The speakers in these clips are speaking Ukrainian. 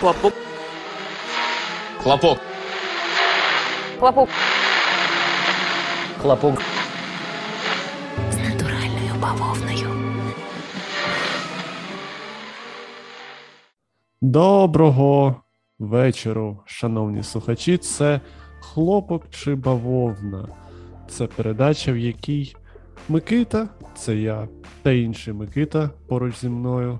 Хлопок. Хлопок. Хлопок. Хлопок. З натуральною бавовною. Доброго вечору, шановні слухачі. Це хлопок чи бавовна. Це передача, в якій Микита, це я та інший Микита поруч зі мною,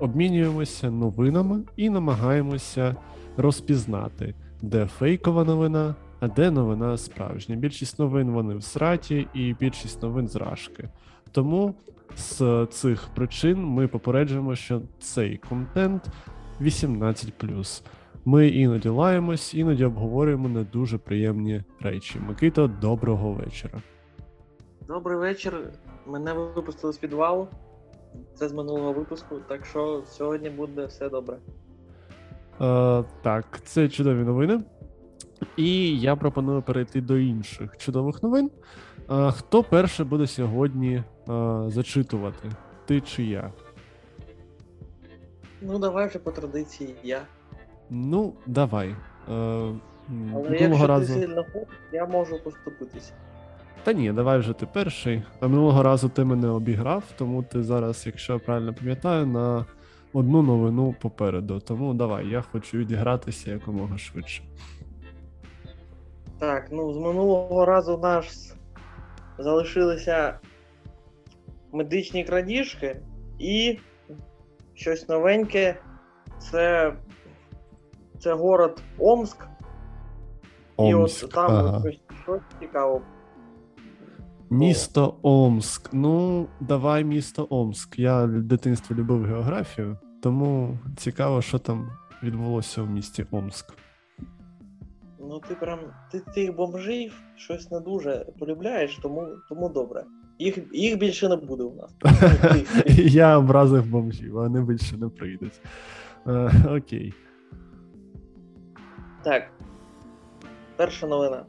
обмінюємося новинами і намагаємося розпізнати, де фейкова новина, а де новина справжня. Більшість новин вони в сраті, і більшість новин зражки. Тому з цих причин ми попереджуємо, що цей контент 18+. Ми іноді лаємось, іноді обговорюємо не дуже приємні речі. Микита, доброго вечора. Добрий вечір. Мене випустили з підвалу. Це з минулого випуску, так що сьогодні буде все добре. Е, так, це чудові новини. І я пропоную перейти до інших чудових новин. Е, хто перше буде сьогодні е, зачитувати? Ти чи я? Ну, давай вже по традиції я. Ну, давай. Е, Але якщо разу... ти сильно хочеш, я можу поступитися. Та ні, давай вже ти перший. А минулого разу ти мене обіграв, тому ти зараз, якщо я правильно пам'ятаю, на одну новину попереду. Тому давай, я хочу відігратися якомога швидше. Так, ну з минулого разу у нас залишилися медичні крадіжки і щось новеньке. Це, це город Омск. І от там ага. щось, щось цікаво. Місто Омск. Ну, давай місто Омск. Я в дитинстві любив географію, тому цікаво, що там відбулося в місті Омск. Ну ти прям ти цих бомжів щось не дуже полюбляєш, тому, тому добре. Їх, їх більше не буде у нас. Я образив бомжів, а вони більше не прийдуть. Е, окей. Так. Перша новина.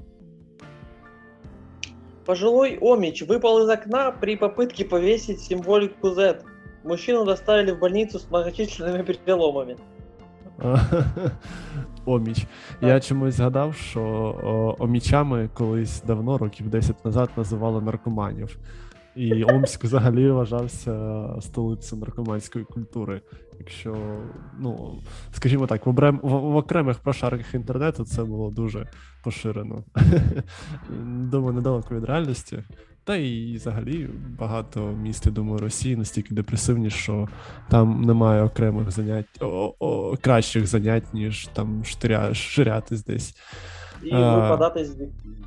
Пожилой Омич выпал из окна при попытке повесить символику Z. Мужчину доставили в больницу с многочисленными переломами. Оміч. Я чомусь згадав, що о, омічами колись давно, років 10 назад, називали наркоманів. І Омськ взагалі вважався столицею наркоманської культури. Якщо, ну, скажімо так, в, обрем, в, в окремих прошарках інтернету це було дуже поширено. Думаю, недалеко від реальності. Та і взагалі багато міст, я думаю, Росії настільки депресивні, що там немає окремих занять, о, о, кращих занять, ніж там штиря, ширятись десь. І А, випадати з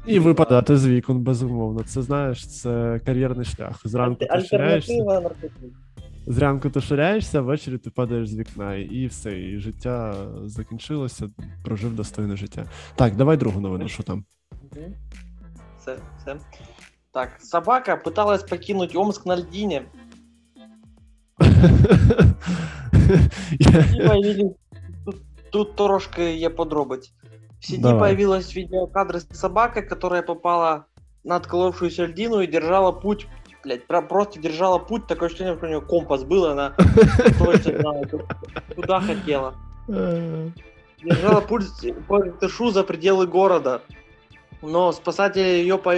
І випадати з вікон, безумовно. Це знаєш, це кар'єрний шлях. Зранку ти ширяєшся, Альтернатива наркотиків. Зранку ти ширяєшся, ввечері ти падаєш з вікна, і все, і життя закінчилося, прожив достойне життя. Так, давай другу новину, що там. Все, все. Так, собака пыталась покинуть Омск на льдине. Тут, трошки є подробиць. В сети появилась видеокадр с собакой, которая попала на отколовшуюся льдину и держала путь, блядь, про- просто держала путь, такое ощущение, что у нее компас был, она точно куда хотела. Держала путь по Иртышу за пределы города. Но спасатели ее по...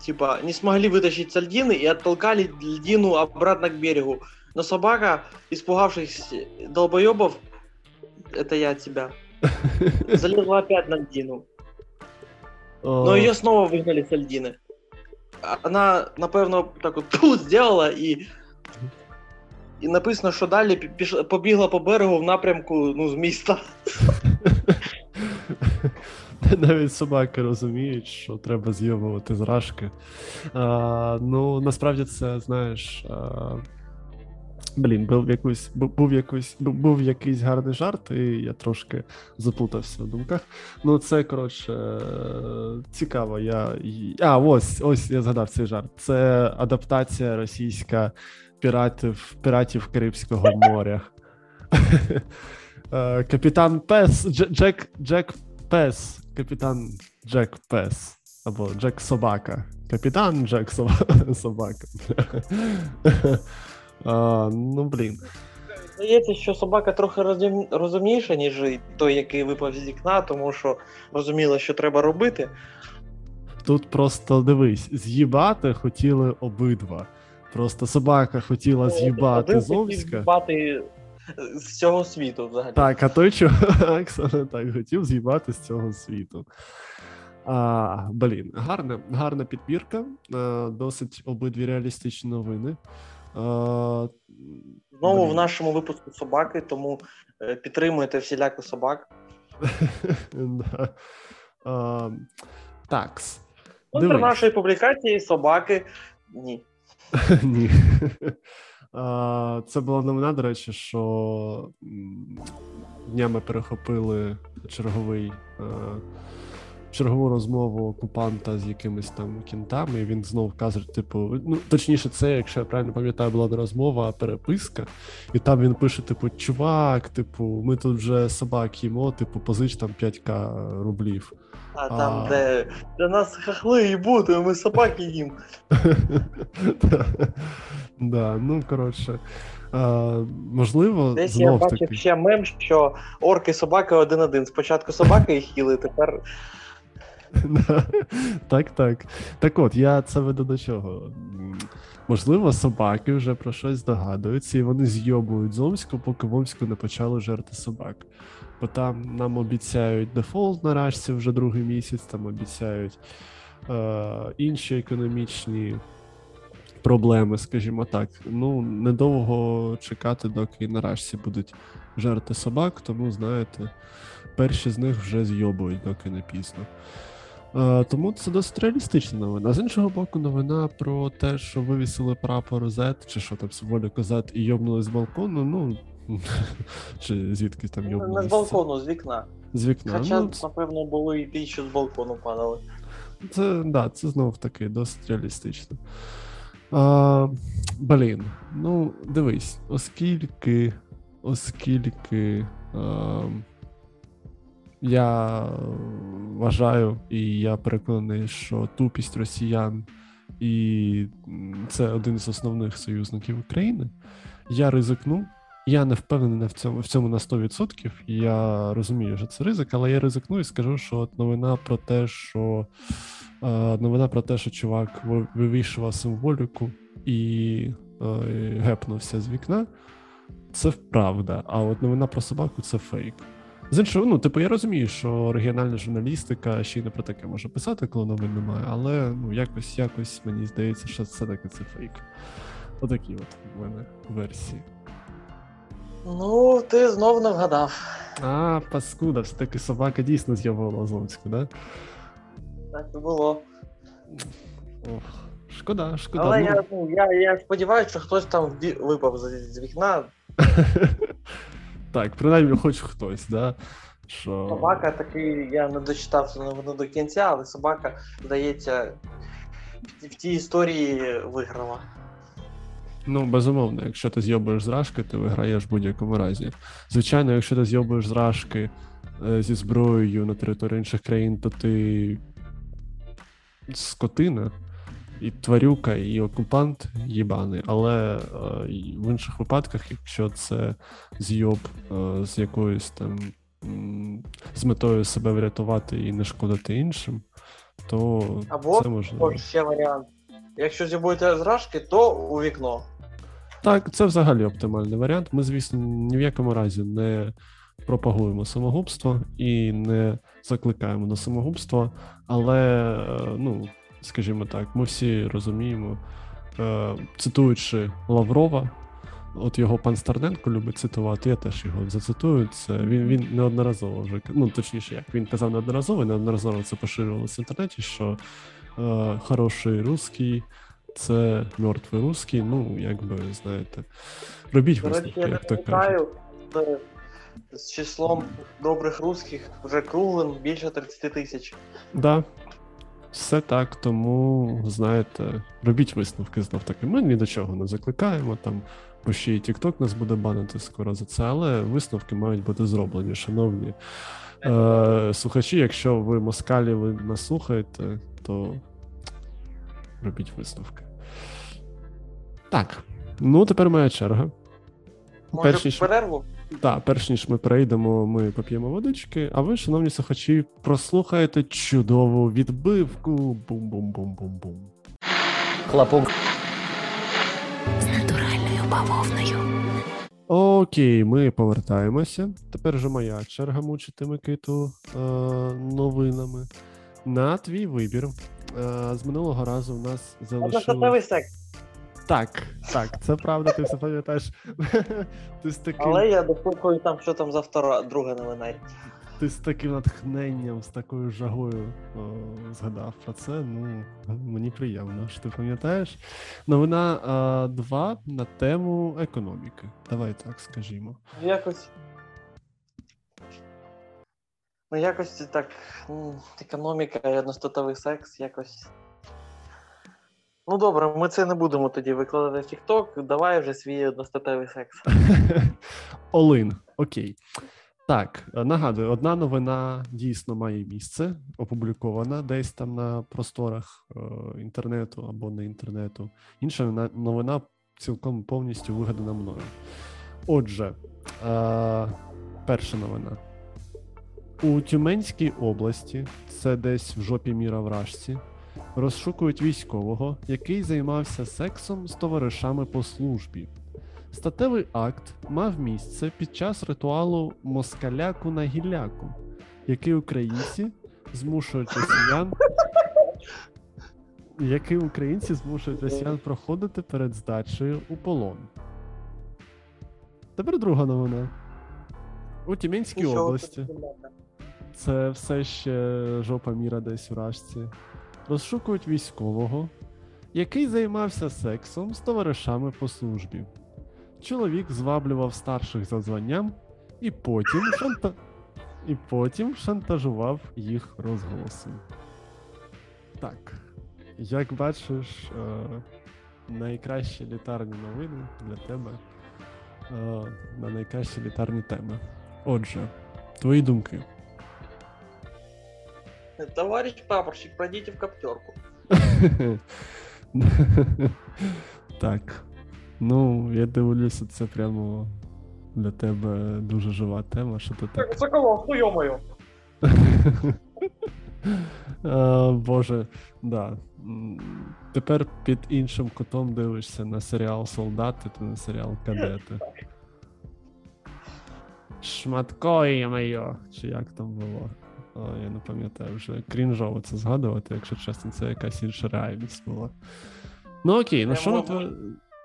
типа не смогли вытащить с льдины и оттолкали льдину обратно к берегу. Но собака, испугавшись долбоебов, это я от тебя, залезла опять на льдину. Но ее снова выгнали с льдины. Она, напевно, так от тут сделала і. І написано, що далі пі- піш- побігла по берегу в напрямку ну, з міста. Навіть собаки розуміють, що треба з'єбувати зражки. А, ну, насправді це, знаєш. А, блін, був якийсь, був, був, якийсь, був, був якийсь гарний жарт, і я трошки заплутався в думках. Ну, це, коротше, е, цікаво. Я... А, ось, ось я згадав цей жарт. Це адаптація російська піратів, піратів Карибського моря. Е, Капітан Пес, Джек, Джек Пес, капітан Джек Пес. Або Джек Собака. Капітан Джек Собака. А, ну, блін. Здається, що собака трохи розумніша, ніж той, який випав з вікна, тому що розуміла, що треба робити. Тут просто дивись, з'їбати хотіли обидва. Просто собака хотіла з'їбати Один хотів Зомська. з'їбати з цього світу взагалі. Так, а той чувак саме так хотів з'їбати з цього світу. А, блін, гарна, гарна підбірка. Досить обидві реалістичні новини. А, Знову в нашому випуску собаки, тому е, підтримуйте всіляко собак. а, такс. Контр нашої публікації собаки. Ні. Ні. Це була новина, до речі, що днями перехопили черговий. Чергову розмову окупанта з якимись там кінтами, і він знову каже, типу, ну точніше, це, якщо я правильно пам'ятаю, була не розмова, а переписка. І там він пише: типу, чувак, типу, ми тут вже собак їмо, типу, позич там 5к рублів. А там, А. де, де нас хахли і бути, ми собаки їм. Да, ну коротше. А, можливо, Десь я бачив таки. ще мем, що орки собаки один-один. Спочатку собаки їх їли, тепер. Так, так. Так от, я це веду до чого. Можливо, собаки вже про щось здогадуються, і вони зйобують з Омську, поки в Омську не почали жерти собак. Бо там нам обіцяють дефолт на рашці вже другий місяць, там обіцяють е, інші економічні проблеми, скажімо так. Ну, недовго чекати, доки на рашці будуть жерти собак, тому, знаєте, перші з них вже зйобують, доки не пізно. Е, тому це досить реалістична новина. З іншого боку, новина про те, що вивісили прапор Z, чи що там символіку Z і йобнули з балкону, ну. Чи звідки там не з балкону, з вікна. З вікна. Хоча, Ну, напевно, були і ті, що з балкону падали. це, да, це знов таки досить реалістично. А, блін, ну дивись, оскільки, оскільки а, я вважаю і я переконаний, що тупість росіян і це один з основних союзників України, я ризикну. Я не впевнений в цьому в цьому на 100%. Я розумію, що це ризик, але я ризикну і скажу, що от новина про те, що е, новина про те, що чувак вивішував символіку і е, гепнувся з вікна, це правда. А от новина про собаку це фейк. З іншого, ну, типу, я розумію, що регіональна журналістика ще й не про таке може писати, коли новин немає, але ну якось, якось мені здається, що все-таки це фейк. Отакі от в мене версії. Ну, ти знов не вгадав. А, паскуда, все-таки собака дійсно з'явила Лазовську, да? Так і було. Ох, шкода, шкода. Але ну, я, ну, я, я сподіваюся, що хтось там вбі- випав з, з вікна. так, принаймні, хоч хтось, да? Що... Собака такий, я не дочитав новину до кінця, але собака, здається, в, тій історії виграла. Ну, безумовно, якщо ти з'йобуєш з рашки, ти виграєш в будь-якому разі. Звичайно, якщо ти з'йобуєш з рашки е, зі зброєю на території інших країн, то ти скотина, і тварюка, і окупант їбаний. Але е, в інших випадках, якщо це з'йоб е, з якоюсь там з метою себе врятувати і не шкодити іншим, то Або, це можливо. Тож ще варіант. Якщо зібудете з рашки, то у вікно. Так, це взагалі оптимальний варіант. Ми, звісно, ні в якому разі не пропагуємо самогубство і не закликаємо до самогубства, але, е, ну, скажімо так, ми всі розуміємо, е, цитуючи Лаврова, от його пан Старненко любить цитувати, я теж його зацитую. Це він, він неодноразово вже ну, точніше, як він казав неодноразово, і неодноразово це поширювалося в інтернеті, що е, хороший русський це мертвий русський, ну, якби, знаєте, робіть висновки, як то кажуть. з, з числом добрих русських вже круглим більше 30 тисяч. Да, все так, тому, знаєте, робіть висновки знов таки. Ми ні до чого не закликаємо, там, бо ще і TikTok нас буде банити скоро за це, але висновки мають бути зроблені, шановні е, слухачі. Якщо ви москалі, ви нас слухаєте, то робіть висновки. Так, ну тепер моя черга. Може, Перш ніж- перерву? Так, перш ніж ми перейдемо, ми поп'ємо водички. А ви, шановні слухачі, прослухаєте чудову відбивку. Бум-бум-бум-бум-бум. Хлопок. З натуральною бавовною. Окей, ми повертаємося. Тепер вже моя черга мучити Микиту е, новинами. На твій вибір. Е, з минулого разу у нас залишилось... Одностатевий секс. Так, так, це правда, ти все пам'ятаєш. ти, з таким, Але я дослухаю там, що там за втора, друга новина. ти з таким натхненням, з такою жагою о, згадав про це. Ну, мені приємно, що ти пам'ятаєш. Новина 2 на тему економіки. Давай так скажімо. Якось. Ну, якось так. Економіка і одностатевий секс, якось. Ну добре, ми це не будемо тоді викладати в TikTok. Давай вже свій одностатевий секс. Олин, окей. Так, нагадую, одна новина дійсно має місце, опублікована десь там на просторах е, інтернету або не інтернету. Інша новина цілком повністю вигадана мною. Отже, е, перша новина. У Тюменській області, це десь в жопі міра вражці, розшукують військового, який займався сексом з товаришами по службі. Статевий акт мав місце під час ритуалу москаляку на гілляку, який українці змушують росіян. Який українці змушують росіян проходити перед здачею у полон. Тепер друга новина. У Тюменській області. Це все ще жопа міра десь у рашці. Розшукують військового, який займався сексом з товаришами по службі. Чоловік зваблював старших за званням і потім, шанта... і потім шантажував їх розголосом. Так, як бачиш, е... найкращі літарні новини для тебе е... на найкращі літарні теми. Отже, твої думки. Товарищ прапорщик, пройдите в коптерку. так. Ну, я дивлюся, це прямо для тебе дуже жива тема, що ти так. Соколов, ну ё-моё. Боже, да. Тепер під іншим кутом дивишся на серіал Солдати та на серіал Кадети. Шматко моє, чи як там було? О, я не пам'ятаю вже. Крінжово це згадувати, якщо чесно, це якась інша реальність була. Ну окей, ну що на твоє.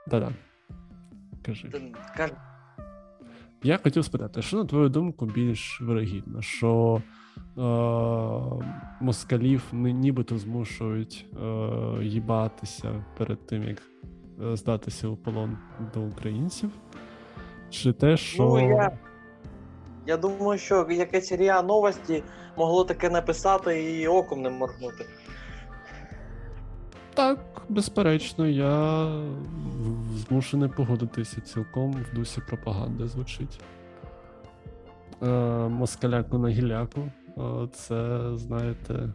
Да-да. Кажи. Я хотів спитати, що на твою думку більш вирогідно, що е, москалів нібито змушують е, їбатися перед тим, як е, здатися у полон до українців? Чи те, що. Ну, я, я думаю, що якесь ріа новості могло таке написати і оком не моргнути. Так, безперечно, я змушений погодитися цілком в дусі пропаганди звучить. Е, москаляку на гіляку. Це, знаєте.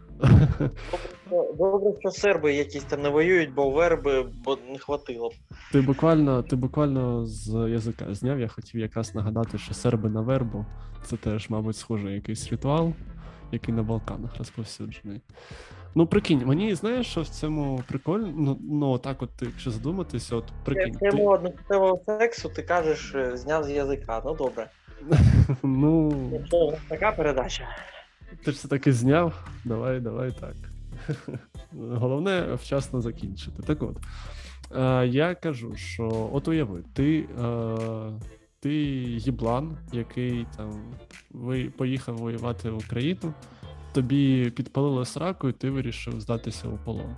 Добре, що серби якісь там не воюють, бо верби бо не хватило. б. Ти буквально, ти буквально з язика зняв. Я хотів якраз нагадати, що серби на вербу це теж, мабуть, схожий якийсь ритуал, який на Балканах розповсюджений. Ну, прикинь, мені знаєш, що в цьому прикольно. Ну, ну так, от, якщо задуматися, от прикинь. Ти, Тему одностатевого сексу ти кажеш, е, зняв з язика. Ну добре. ну, Якщо така передача. Ти ж це таки зняв. Давай, давай так. Головне вчасно закінчити. Так от. Е, я кажу, що от уяви, ти, е, ти їблан, який там ви, поїхав воювати в Україну, тобі підпалили сраку, і ти вирішив здатися у полон.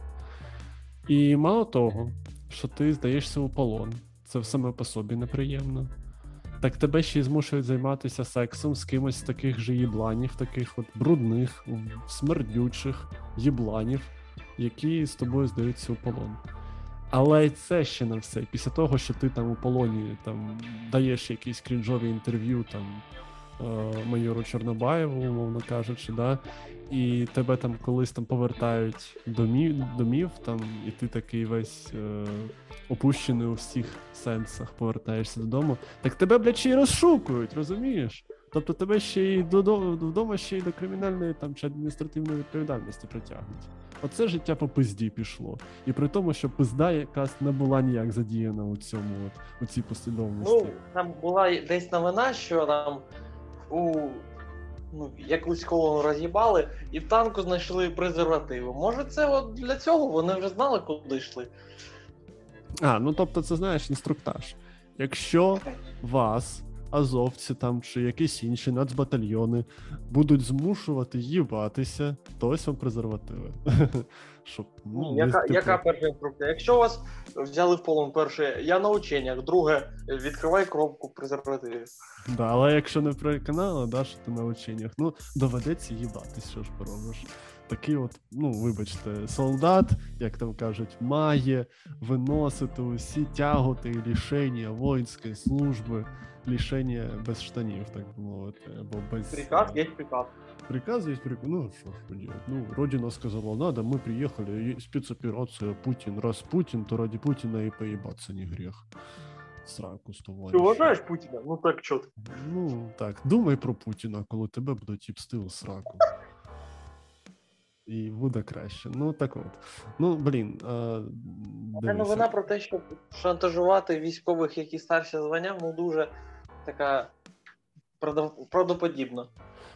І мало того, що ти здаєшся у полон, це саме по собі неприємно. Так тебе ще й змушують займатися сексом з кимось з таких же їбланів, таких от брудних, смердючих їбланів, які з тобою здаються у полон. Але це ще не все. Після того, що ти там у полоні там даєш якісь крінжові інтерв'ю там майору Чорнобаєву, умовно кажучи, да, і тебе там колись там повертають домів, домів там, і ти такий весь е, опущений у всіх сенсах, повертаєшся додому, так тебе, блядь, ще й розшукують, розумієш? Тобто тебе ще й додому, вдома ще й до кримінальної там чи адміністративної відповідальності притягнуть. Оце життя по пизді пішло. І при тому, що пизда якась не була ніяк задіяна у цьому, от, у цій послідовності. Ну, там була десь новина, що там у ну, якусь колону роз'їбали, і в танку знайшли презервативи. Може, це от для цього вони вже знали, куди йшли. А, ну тобто, це знаєш інструктаж. Якщо вас, азовці там чи якісь інші нацбатальйони будуть змушувати їбатися, то ось вам презервативи. Щоб, ну, яка, типу, яка перша інструкція? Якщо вас взяли в полон, перше, я на ученнях, друге, відкривай коробку презервативів. Да, але якщо не переконали, да, що ти на ученнях, ну доведеться їбатись, що ж поробиш. Такий от, ну вибачте, солдат, як там кажуть, має виносити усі тяготи і лішення воїнської служби, лішення без штанів, так би мовити, або без Приказ є приказ. Приказ есть приказ. Ну, что ж поделать. Ну, Родина сказала, надо, мы приехали, спецоперация Путин. Раз Путин, то ради Путина и поебаться не грех. Сраку з Ти вважаєш Путіна? Ну так чого? Ну, так, думай про Путіна, коли тебе будуть їбсти у сраку. І буде краще. Ну, так от. Ну, блін. А, Це новина про те, що шантажувати військових, які старші звання, ну дуже така правдоподібна.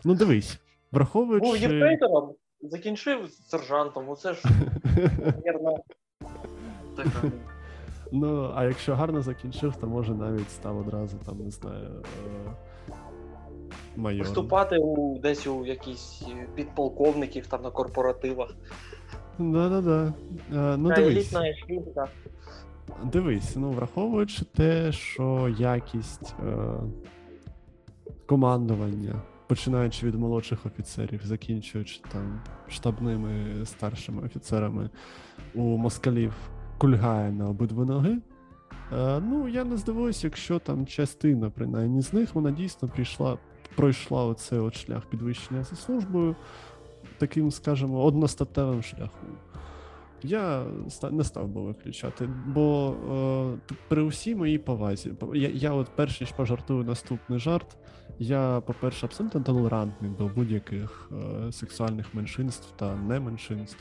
Ну, дивись, враховуючи. Був єфрейтором, закінчив сержантом, оце ж, мабуть, така. Ну, а якщо гарно закінчив, то може навіть став одразу там, не знаю. Е- майором. Виступати у десь у якісь підполковників там на корпоративах. Да-да-да. Е, ну, Та дивись, елітна шлюпка. дивись, ну, враховуючи те, що якість е, командування, починаючи від молодших офіцерів, закінчуючи там штабними старшими офіцерами у москалів кульгає на обидві ноги. Е, ну, я не здивуюся, якщо там частина, принаймні, з них вона дійсно прийшла, пройшла оцей от шлях підвищення за службою, таким, скажімо, одностатевим шляхом. Я не став би виключати, бо е, при усій моїй повазі, я, я от перш ніж пожартую наступний жарт, я, по-перше, абсолютно толерантний до будь-яких е, сексуальних меншинств та неменшинств.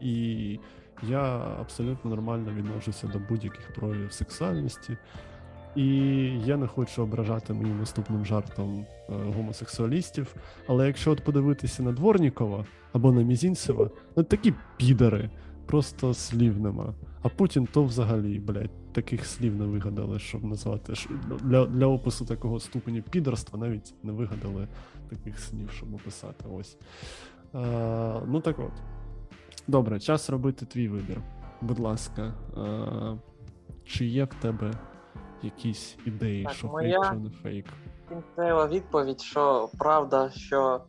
І я абсолютно нормально відношуся до будь-яких проявів сексуальності. І я не хочу ображати моїм наступним жартом е, гомосексуалістів. Але якщо от подивитися на Дворнікова або на Мізінцева, ну такі підари, просто слів нема. А Путін то взагалі, блядь, таких слів не вигадали, щоб назвати. Для, для опису такого ступеню підарства навіть не вигадали таких слів, щоб описати. Ось. Е, ну так от. Добре, час робити твій вибір. Будь ласка, е, чи є в тебе якісь ідеї, Так, що моя- фейк, що не фейк? Кінцева відповідь, що правда, що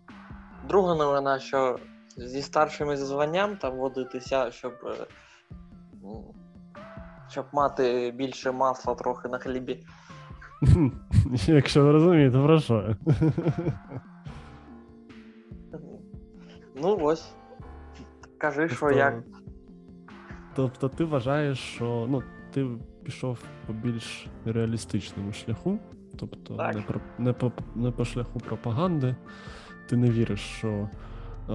друга новина, що зі старшими званням там водитися, щоб, е, щоб мати більше масла трохи на хлібі. Якщо ви розумієте, про що. Ну ось. Кажи, що Тобто- як. Тобто ти вважаєш, що ну, ти пішов по більш реалістичному шляху, тобто Так. не, про, не, по, не по шляху пропаганди. Ти не віриш, що е,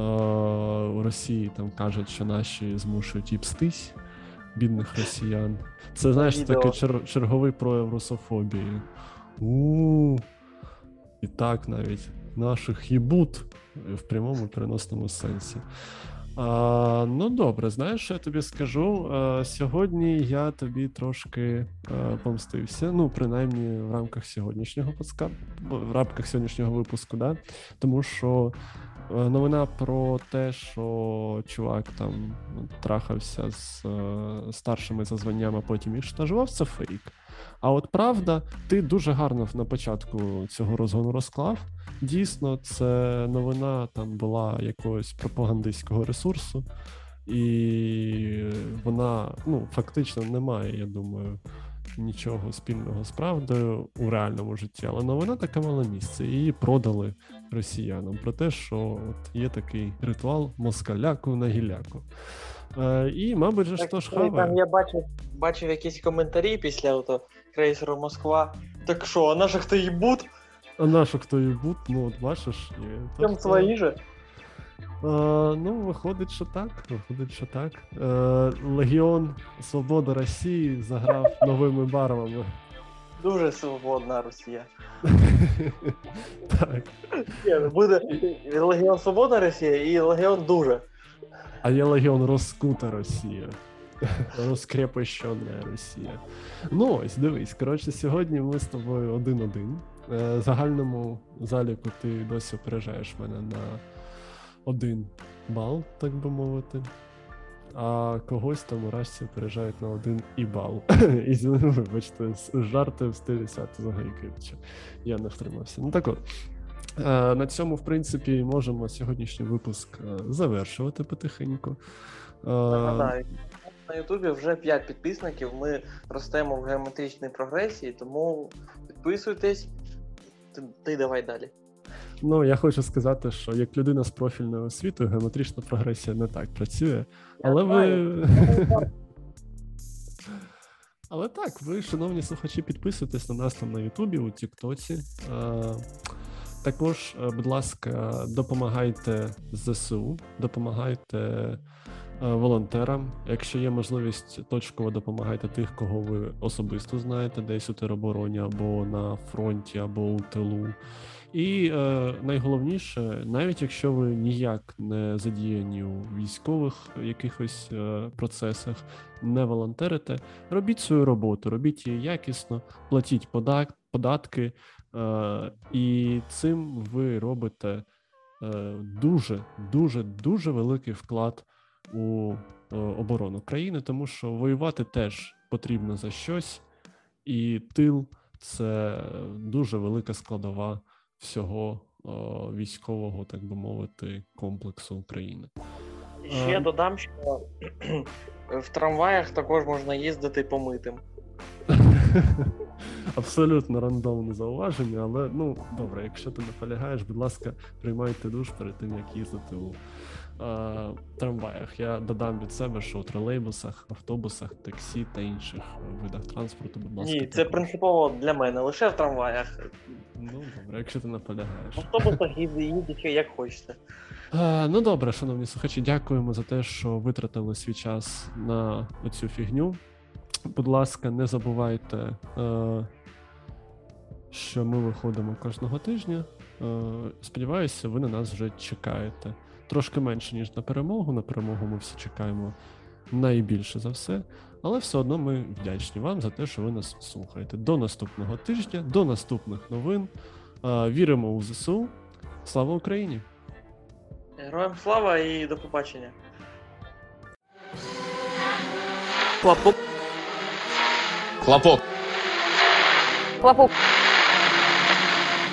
у Росії там кажуть, що наші змушують їбстись, бідних росіян. Це знаєш, такий чер, черговий прояв русофобії. у І так навіть наших їбут в прямому переносному сенсі. А, ну добре, знаєш, що я тобі скажу? А, сьогодні я тобі трошки а, помстився. Ну, принаймні в рамках сьогоднішнього подска... в рамках сьогоднішнього випуску, да? тому що е, новина про те, що чувак там трахався з е, старшими за званням, а потім їх штажував, це фейк. А от правда, ти дуже гарно на початку цього розгону розклав. Дійсно, це новина там була якогось пропагандистського ресурсу, і вона ну, фактично не має, я думаю, нічого спільного з правдою у реальному житті, але новина така мала місце. Її продали росіянам про те, що от є такий ритуал москаляку на гіляку. Е, І, мабуть, же ж то ж і там я бачив, бачив якісь коментарі після ото крейсеру Москва. Так що, а наших то їбуть, А нашу хто і бут, ну от бачиш, то там свої же. Е, ну, виходить, що так. Виходить, що так. Е, Легіон Свобода Росії заграв новими барвами. Дуже свободна Росія. так. Ні, ну, Буде Легіон Свобода Росія і Легіон дуже. А є Легіон Розкута Росія. Розкрепощена Росія. Ну ось, дивись. Коротше, сьогодні ми з тобою один-один. Е, В загальному заліку ти досі опережаєш мене на один бал, так би мовити. А когось там у Рашці опережають на один і бал. І вибачте, жарти в стилі Свята Загайкевича. Я не втримався. Ну так от. Е, На цьому, в принципі, можемо сьогоднішній випуск е, завершувати потихеньку. Е, Нагадаю, на Ютубі вже 5 підписників. Ми ростемо в геометричній прогресії, тому підписуйтесь. Ти, ти давай далі. Ну, я хочу сказати, що як людина з профільною освітою, геометрична прогресія не так працює. Але ви. Але так, ви, шановні слухачі, підписуйтесь на нас там на Ютубі, у Тіктоці. Е, Також, е, будь ласка, допомагайте ЗСУ, допомагайте е, волонтерам. Якщо є можливість, точково допомагайте тих, кого ви особисто знаєте, десь у теробороні або на фронті, або у тилу. І е, найголовніше, навіть якщо ви ніяк не задіяні у військових якихось е, процесах, не волонтерите, робіть свою роботу, робіть її якісно, платіть подак, податки, е, і цим ви робите е, дуже, дуже, дуже великий вклад у е, оборону країни, тому що воювати теж потрібно за щось, і тил це дуже велика складова всього е, військового, так би мовити, комплексу України. Ще А. додам, що в трамваях також можна їздити помитим. Абсолютно рандомне зауваження, але ну добре, якщо ти наполягаєш, будь ласка, приймайте душ перед тим, як їздити у е, трамваях. Я додам від себе, що у тролейбусах, автобусах, таксі та інших видах транспорту, будь ласка. Ні, це також. принципово для мене, лише в трамваях. Ну добре, якщо ти наполягаєш. В автобусах їздите як хочете. Е, ну добре, шановні слухачі, дякуємо за те, що витратили свій час на оцю фігню. Будь ласка, не забувайте, е, що ми виходимо кожного тижня. Е, сподіваюся, ви на нас вже чекаєте. Трошки менше, ніж на перемогу. На перемогу ми всі чекаємо найбільше за все. Але все одно ми вдячні вам за те, що ви нас слухаєте. До наступного тижня, до наступних новин. Віримо у ЗСУ. Слава Україні! Героям слава і до побачення. Хлопок. Хлопок. Хлопок.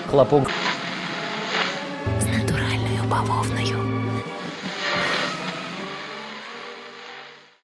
Хлопок. З натуральною бавовною.